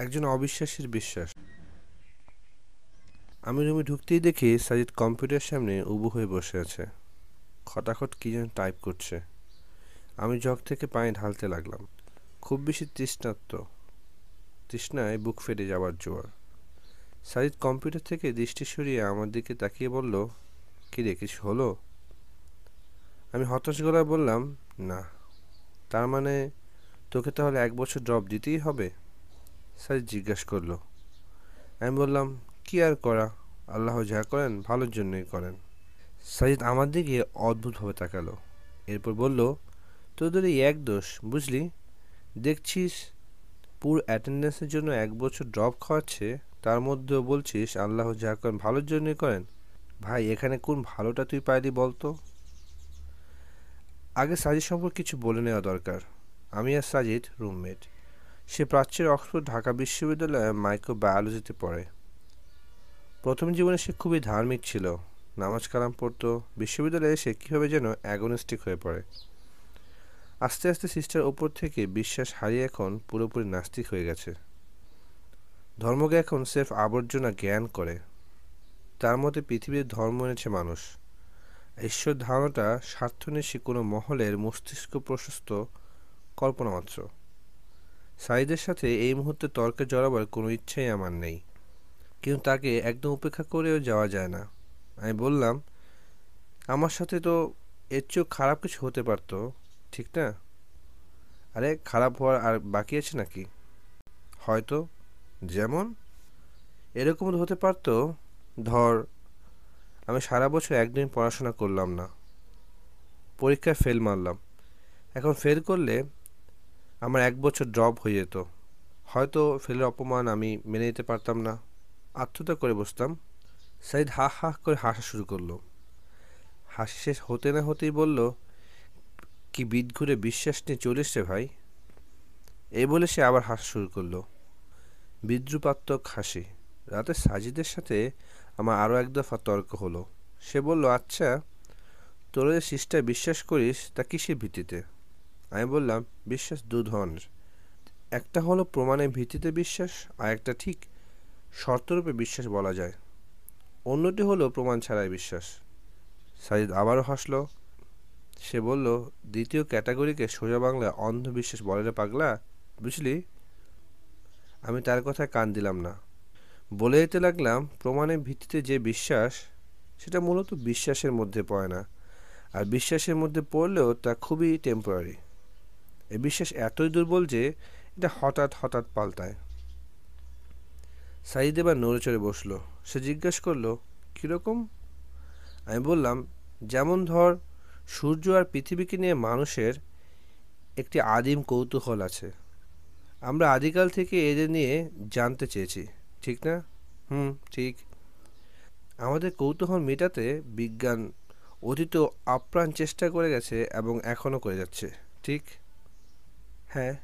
একজন অবিশ্বাসীর বিশ্বাস। আমি রুমে ঢুকতেই দেখি সাজিদ কম্পিউটার সামনে উবু হয়ে বসে আছে। খটাখট কী যেন টাইপ করছে। আমি জগ থেকে পায়ে ঢালতে লাগলাম। খুব বেশি তৃষ্ণাত্ম তৃষ্ণায় বুক ফেটে যাওয়ার জোয়ার। সাজিদ কম্পিউটার থেকে দৃষ্টি সরিয়ে আমার দিকে তাকিয়ে বলল, কী রে, কিছু হলো? আমি হতাশ গলায় বললাম, না। তার মানে তোকে তাহলে এক বছর ড্রপ দিতেই হবে? সাজিদ জিজ্ঞাসা করল। আমি বললাম, কি আর করা? আল্লাহ যা করেন, ভালোর জন্যই করেন। সাজিদ আমার দিকে অদ্ভুতভাবে তাকালো। এরপর বলল, তোদের এই এক দোষ, বুঝলি? দেখছিস, পুর অ্যাটেন্ডেন্সের জন্য এক বছর ড্রপ খাওয়াচ্ছে, তার মধ্যেও বলছিস, আল্লাহ যা করেন, ভালোর জন্যই করেন। ভাই, এখানে কোন ভালোটা তুই পাইলি বলতো? আগে সাজিদ সম্পর্কে কিছু বলে নেওয়া দরকার। আমি আর সাজিদ রুমমেট। সে প্রাচ্যের অক্সফোর্ড ঢাকা বিশ্ববিদ্যালয়ে মাইক্রোবায়োলজিতে পড়ে। প্রথম জীবনে সে খুবই ধার্মিক ছিল। নামাজ কালাম পড়তো। বিশ্ববিদ্যালয়ে সে কীভাবে যেন অ্যাগোনিস্টিক হয়ে পড়ে। আস্তে আস্তে সিস্টার ওপর থেকে বিশ্বাস হারিয়ে এখন পুরোপুরি নাস্তিক হয়ে গেছে। ধর্মকে এখন সেফ আবর্জনা জ্ঞান করে। তার মতে পৃথিবীর ধর্ম এনেছে মানুষ। ঈশ্বর ধারণাটা স্বার্থ স্বার্থনেশী কোনো মহলের মস্তিষ্ক প্রশস্ত কল্পনা মাত্র সাইদের সাথে এই মুহূর্তে তর্কে জড়াবার কোনো ইচ্ছাই আমার নেই। কিন্তু তাকে একদম উপেক্ষা করেও যাওয়া যায় না। আমি বললাম, আমার সাথে তো এর চেয়েও খারাপ কিছু হতে পারতো, ঠিক না? আরে, খারাপ হওয়ার আর বাকি আছে নাকি? হয়তো, যেমন? এরকম হতে পারতো, ধর, আমি সারা বছর একদিন পড়াশোনা করলাম না। পরীক্ষায় ফেল মারলাম। এখন ফেল করলে আমার এক বছর ড্রপ হয়ে যেত। হয়তো ফেলের অপমান আমি মেনে নিতে পারতাম না। আত্মতা করে বসতাম। সাইদ হা হা করে হাসা শুরু করল। হাসি শেষ হতে না হতেই বলল, কি বিদ ঘুরে বিশ্বাস নিয়ে চলিস রে ভাই? এই বলে সে আবার হাসা শুরু করল। বিদ্রুপাত্মক হাসি। রাতে সাজিদের সাথে আমার আরও এক দফা তর্ক হলো। সে বলল আচ্ছা তোরা যে সিস্টার বিশ্বাস করিস, তা কিসের ভিত্তিতে? আমি বললাম, বিশ্বাস দু ধরনের। একটা হলো প্রমাণের ভিত্তিতে বিশ্বাস, আর একটা ঠিক শর্তরূপে বিশ্বাস বলা যায়। অন্যটি হলো প্রমাণ ছাড়াই বিশ্বাস। সাজিদ আবারও হাসল। সে বলল, দ্বিতীয় ক্যাটাগরিকে সোজা বাংলায় অন্ধবিশ্বাস বলে রে পাগলা। বুঝলি? আমি তার কথায় কান দিলাম না। বলে যেতে লাগলাম, প্রমাণের ভিত্তিতে যে বিশ্বাস, সেটা মূলত বিশ্বাসের মধ্যে পড়ে না। আর বিশ্বাসের মধ্যে পড়লেও তা খুবই টেম্পোরারি এ বিশ্বাস এতই দুর্বল যে এটা হঠাৎ হঠাৎ পাল্টায়। সাইদ এবার নড়ে চড়ে বসল। সে জিজ্ঞেস করল কীরকম আমি বললাম, যেমন ধর, সূর্য আর পৃথিবীকে নিয়ে মানুষের একটি আদিম কৌতূহল আছে। আমরা আদিকাল থেকে এদের নিয়ে জানতে চেয়েছি। ঠিক না? হুম, ঠিক। আমাদের কৌতূহল মেটাতে বিজ্ঞান অতীত আপ্রাণ চেষ্টা করে গেছে এবং এখনও করে যাচ্ছে। ঠিক? হ্যাঁ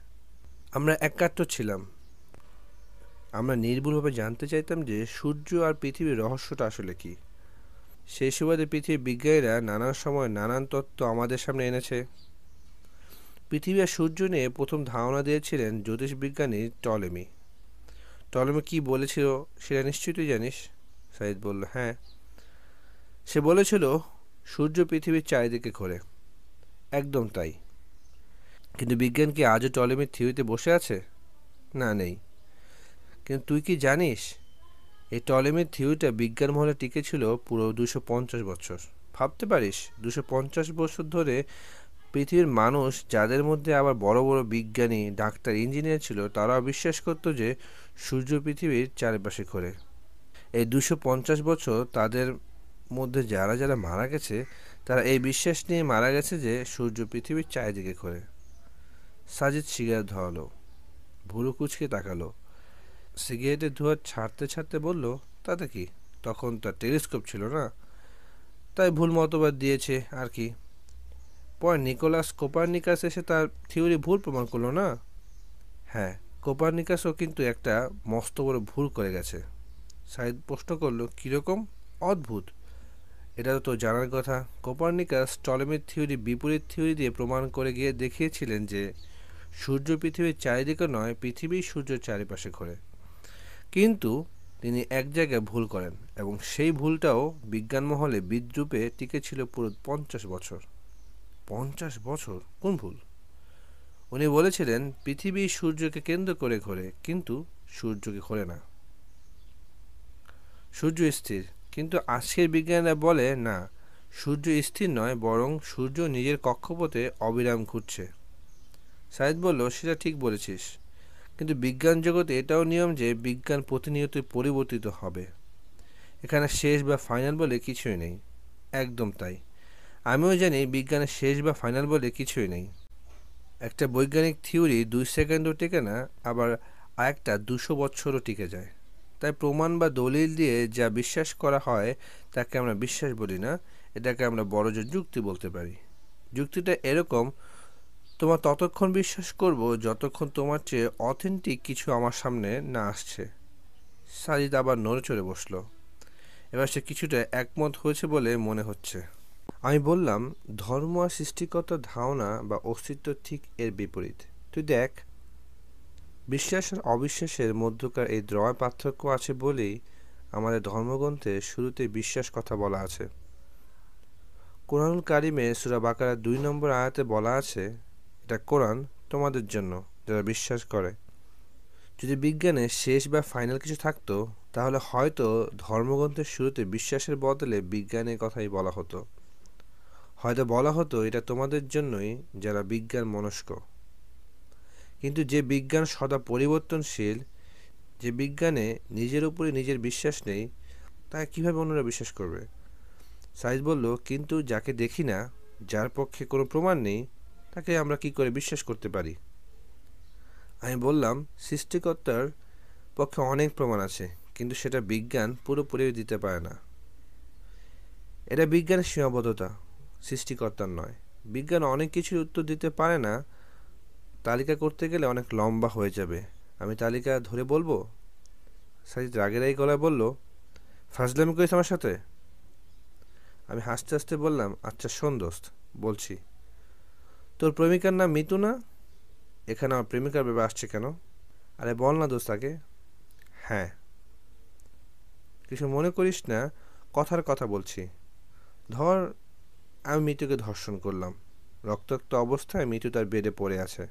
আমরা একাত্ম ছিলাম। আমরা নির্ভুলভাবে জানতে চাইতাম যে সূর্য আর পৃথিবীর রহস্যটা আসলে কি। সেই সুবাদে পৃথিবীর বিজ্ঞানীরা নানান সময় নানান তত্ত্ব আমাদের সামনে এনেছে। পৃথিবী আর সূর্য নিয়ে প্রথম ধারণা দিয়েছিলেন জ্যোতিষবিজ্ঞানী টলেমি। টলেমি কি বলেছিল সেটা নিশ্চয়ই তুই জানিস? সাইদ বলল হ্যাঁ। সে বলেছিল, সূর্য পৃথিবীর চারিদিকে ঘোরে। একদম তাই। কিন্তু বিজ্ঞান কি আজও টলেমির থিওরিতে বসে আছে? না, নেই। কিন্তু তুই কি জানিস, এই টলেমির থিওরিটা বিজ্ঞান মহলে টিকেছিল পুরো দুশো পঞ্চাশ বছর। ভাবতে পারিস, দুশো পঞ্চাশ বছর ধরে পৃথিবীর মানুষ যাদের মধ্যে আবার বড় বড় বিজ্ঞানী, ডাক্তার, ইঞ্জিনিয়ার ছিল, তারাও বিশ্বাস করতো যে সূর্য পৃথিবীর চারিপাশে ঘোরে। এই দুশো পঞ্চাশ বছর তাদের মধ্যে যারা যারা মারা গেছে, তারা এই বিশ্বাস নিয়ে মারা গেছে যে সূর্য পৃথিবীর চারিদিকে ঘোরে। সাজিদ সিগারেট ধরালো। ভুরু কুচকে তাকালো। সিগারেটের ধোঁয়া ছাড়তে ছাড়তে বলল, তাতে কি? তখন তার টেলিস্কোপ ছিল না। তাই ভুল মতবাদ দিয়েছে, আর কি? পরে নিকোলাস কোপারনিকাস এসে তার থিওরি ভুল প্রমাণ করল না? হ্যাঁ কোপারনিকাসও কিন্তু একটা মস্ত বড় ভুল করে গেছে। সাইদ প্রশ্ন করল, কীরকম? অদ্ভুত। এটা তো জানার কথা। কোপারনিকাস টলেমির থিওরি বিপরীত থিওরি দিয়ে প্রমাণ করে গিয়ে দেখিয়েছিলেন যে সূর্য পৃথিবীর চারিদিকে নয় পৃথিবী সূর্যের চারিপাশে ঘোরে। কিন্তু তিনি এক জায়গায় ভুল করেন এবং সেই ভুলটাও বিজ্ঞান মহলে বিদ্রুপে টিকেছিল পুরো পঞ্চাশ বছর। পঞ্চাশ বছর? কোন ভুল? উনি বলেছিলেন, পৃথিবী সূর্যকে কেন্দ্র করে ঘোরে, কিন্তু সূর্যকে ঘোরে না। সূর্য স্থির, কিন্তু আজকের বিজ্ঞানীরা বলে, না, সূর্য স্থির নয়, বরং সূর্য নিজের কক্ষপথে অবিরাম ঘুরছে। সাইদ বলল, সেটা ঠিক বলেছিস। কিন্তু বিজ্ঞান জগতে এটাও নিয়ম যে বিজ্ঞান প্রতিনিয়ত পরিবর্তিত হবে। এখানে শেষ বা ফাইনাল বলে কিছুই নেই। একদম তাই। আমিও জানি বিজ্ঞানের শেষ বা ফাইনাল বলে কিছুই নেই। একটা বৈজ্ঞানিক থিওরি দুই সেকেন্ডও টেকে না, আবার আরেকটা দুশো বছরও টিকে যায়। তাই প্রমাণ বা দলিল দিয়ে যা বিশ্বাস করা হয়, তাকে আমরা বিশ্বাস বলি না। এটাকে আমরা বড় জোর যুক্তি বলতে পারি। যুক্তিটা এরকম তোমার ততক্ষণ বিশ্বাস করব যতক্ষণ তোমার চেয়ে অথেন্টিক কিছু আমার সামনে না আসছে। সাজিদ আবার নড়ে চড়ে বসল। এবার সে কিছুটা একমত হয়েছে বলে মনে হচ্ছে। আমি বললাম, ধর্ম আর সৃষ্টিকর্তার ধারণা বা অস্তিত্ব ঠিক এর বিপরীত। তুই দেখ, বিশ্বাস আর অবিশ্বাসের মধ্যকার এই দ্রয় পার্থক্য আছে বলেই আমাদের ধর্মগ্রন্থে শুরুতে বিশ্বাস কথা বলা আছে। কোরআনুল কারিমে সুরা বাকারা দুই নম্বর আয়াতে বলা আছে এটা কোরআন তোমাদের জন্য, যারা বিশ্বাস করে। যদি বিজ্ঞানে শেষ বা ফাইনাল কিছু থাকতো, তাহলে হয়তো ধর্মগ্রন্থের শুরুতে বিশ্বাসের বদলে বিজ্ঞানের কথাই বলা হতো। হয়তো বলা হতো, এটা তোমাদের জন্যই যারা বিজ্ঞান মনস্ক। কিন্তু যে বিজ্ঞান সদা পরিবর্তনশীল, যে বিজ্ঞানে নিজের উপরে নিজের বিশ্বাস নেই, তা কীভাবে অন্যরা বিশ্বাস করবে? সাইজ বলল, কিন্তু যাকে দেখি না, যার পক্ষে কোনো প্রমাণ নেই তাকে আমরা কি করে বিশ্বাস করতে পারি? আমি বললাম, সৃষ্টিকর্তার পক্ষে অনেক প্রমাণ আছে, কিন্তু সেটা বিজ্ঞান পুরোপুরি দিতে পারে না। এটা বিজ্ঞানের সীমাবদ্ধতা, সৃষ্টিকর্তার নয়। বিজ্ঞান অনেক কিছুর উত্তর দিতে পারে না, তালিকা করতে গেলে অনেক লম্বা হয়ে যাবে। আমি তালিকা ধরে বলব? সাজিদ রাগের এই গলায় বলল, ফাজলামি করিস আমার সাথে? আমি হাসতে হাসতে বললাম আচ্ছা শোন দোস্ত, বলছি। তোর প্রেমিকার নাম মিতু না? এখানে আমার প্রেমিকার ব্যাপার আসছে কেন? আরে বল না দোস্ত আগে হ্যাঁ। কিছু মনে করিস না, কথার কথা বলছি। ধর, আমি মিতুকে ধর্ষণ করলাম। রক্তাক্ত অবস্থায় মিতু তার বেডে পড়ে আছে।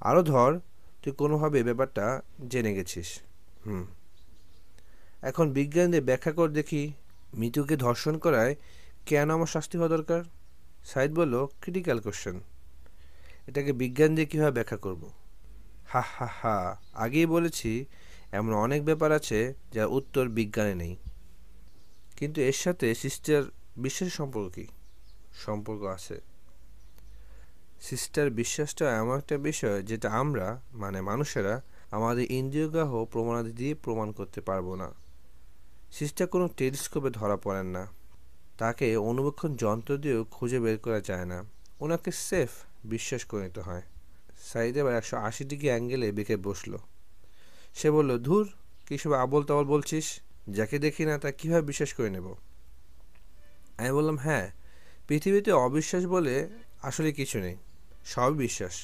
আরও ধর, তুই কোনোভাবে ব্যাপারটা জেনে গেছিস। হুম। এখন বিজ্ঞানীদের ব্যাখ্যা কর দেখি, মিতুকে ধর্ষণ করায় কেন আমার শাস্তি হওয়া দরকার? সাইদ বলল ক্রিটিক্যাল কোশ্চেন এটাকে বিজ্ঞান দিয়ে কীভাবে ব্যাখ্যা করব? হা হা হা। আগেই বলেছি, এমন অনেক ব্যাপার আছে যার উত্তর বিজ্ঞানে নেই। কিন্তু এর সাথে সিস্টার বিশ্বাসের সম্পর্ক কী? সম্পর্ক আছে। সিস্টার বিশ্বাসটা এমন একটা বিষয় যেটা আমরা মানে মানুষেরা, আমাদের ইন্দ্রিয়গ্রাহ প্রমাণাদি দিয়ে প্রমাণ করতে পারব না। সিস্টার কোনো টেলিস্কোপে ধরা পড়েন না। তাকে অনুবেক্ষণ যন্ত্র দিয়েও খুঁজে বের করা যায় না। ওনাকে সেফ বিশ্বাস করে নিতে হয়। সাইদ এবার একশো আশি ডিগ্রি অ্যাঙ্গেলে বেঁকে বসল। সে বলল, ধুর সব আবল তাবল বলছিস? যাকে দেখি না তা কীভাবে বিশ্বাস করে নেব? আমি বললাম হ্যাঁ পৃথিবীতে অবিশ্বাস বলে আসলে কিছু নেই সব বিশ্বাস।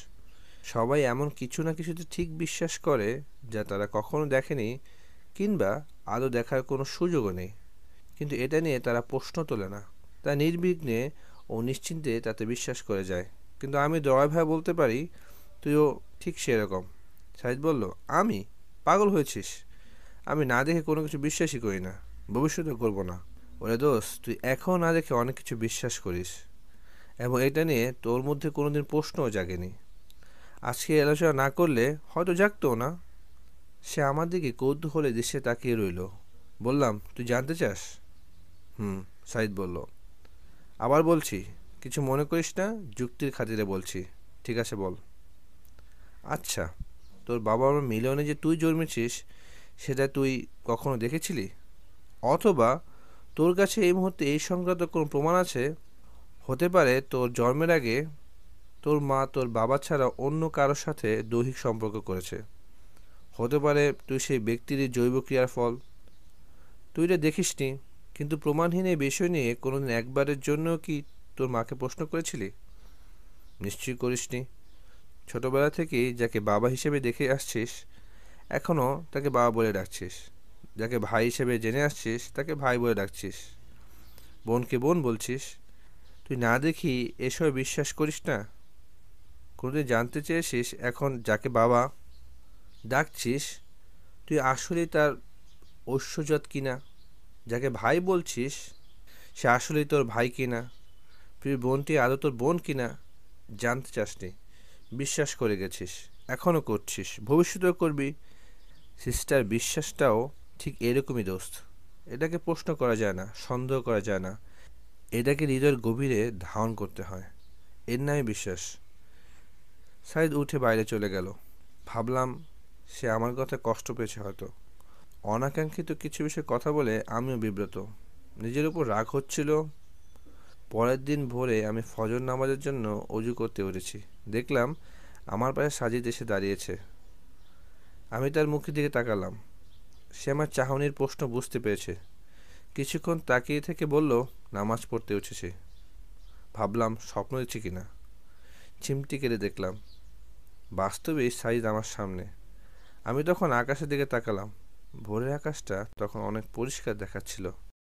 সবাই এমন কিছু না কিছুতে ঠিক বিশ্বাস করে যা তারা কখনো দেখেনি কিংবা আদৌ দেখার কোনো সুযোগও নেই। কিন্তু এটা নিয়ে তারা প্রশ্ন তোলে না। তা নির্বিঘ্নে ও নিশ্চিন্তে তাতে বিশ্বাস করে যায়। কিন্তু আমি দয় ভাই বলতে পারি, তুইও ঠিক সেরকম। সাহিদ বলল, আমি? পাগল হয়েছিস? আমি না দেখে কোনো কিছু বিশ্বাসই করি না। ভবিষ্যতে করব না। ওরে দোষ তুই এখন না দেখে অনেক কিছু বিশ্বাস করিস এবং এটা নিয়ে তোর মধ্যে কোনোদিন প্রশ্নও জাগেনি। আজকে আলোচনা না করলে হয়তো জাগতো না। সে আমার দিকে কৌতূহলে দৃশ্যে তাকিয়ে রইল। বললাম, তুই জানতে চাস? হুম সাইদ বলল, আবার বলছি, কিছু মনে করিস না? যুক্তির খাতিরে বলছি। ঠিক আছে, বল। আচ্ছা তোর বাবা মার মিলনে যে তুই জন্মেছিস, সেটা তুই কখনো দেখেছিলি? অথবা তোর কাছে এই মুহূর্তে এই সংক্রান্ত কোনো প্রমাণ আছে? হতে পারে তোর জন্মের আগে তোর মা তোর বাবা ছাড়া অন্য কারোর সাথে দৈহিক সম্পর্ক করেছে। হতে পারে তুই সেই ব্যক্তির জৈব ক্রিয়ার ফল। তুই এটা দেখিসনি। কিন্তু প্রমাণহীন এই বিষয় নিয়ে কোনোদিন একবারের জন্য কি তোর মাকে প্রশ্ন করেছিলি? নিশ্চয়ই করিসনি। ছোটবেলা থেকেই যাকে বাবা হিসেবে দেখে আসছিস এখনও তাকে বাবা বলে ডাকছিস। যাকে ভাই হিসেবে জেনে আসছিস, তাকে ভাই বলে ডাকছিস। বোনকে বোন বলছিস, তুই না দেখি এসব বিশ্বাস করিস না? কোনোদিন জানতে চেয়েছিস এখন যাকে বাবা ডাকছিস, তুই আসলেই তার ঐশ্বর্যত কিনা? যাকে ভাই বলছিস, সে আসলেই তোর ভাই কিনা? তুই বোনটি আদৌ তোর বোন কিনা? জানতে চাসনি। বিশ্বাস করে গেছিস। এখনও করছিস। ভবিষ্যতেও করবি। সিস্টার, বিশ্বাসটাও ঠিক এরকমই দোস্ত। এটাকে প্রশ্ন করা যায় না, সন্দেহ করা যায় না। এটাকে হৃদয়ের গভীরে ধারণ করতে হয়। এর নামে বিশ্বাস। সাইদ উঠে বাইরে চলে গেল। ভাবলাম, সে আমার কথা কষ্ট পেয়েছে হয়তো। অনাকাঙ্ক্ষিত কিছু বিষয়ে কথা বলে আমিও বিব্রত। নিজের উপর রাগ হচ্ছিল। পরের দিন ভোরে আমি ফজর নামাজের জন্য অজু করতে উঠেছি। দেখলাম আমার পাশে সাজিদ এসে দাঁড়িয়েছে। আমি তার মুখের দিকে তাকালাম। সে আমার চাহনির প্রশ্ন বুঝতে পেরেছে। কিছুক্ষণ তাকিয়ে থেকে বলল, নামাজ পড়তে উঠেছে। ভাবলাম, স্বপ্ন দেখছি কিনা। চিমটি কেটে দেখলাম। বাস্তবে সাইজ আমার সামনে। আমি তখন আকাশের দিকে তাকালাম। ভোরের আকাশটা তখন অনেক পরিষ্কার দেখাচ্ছিল।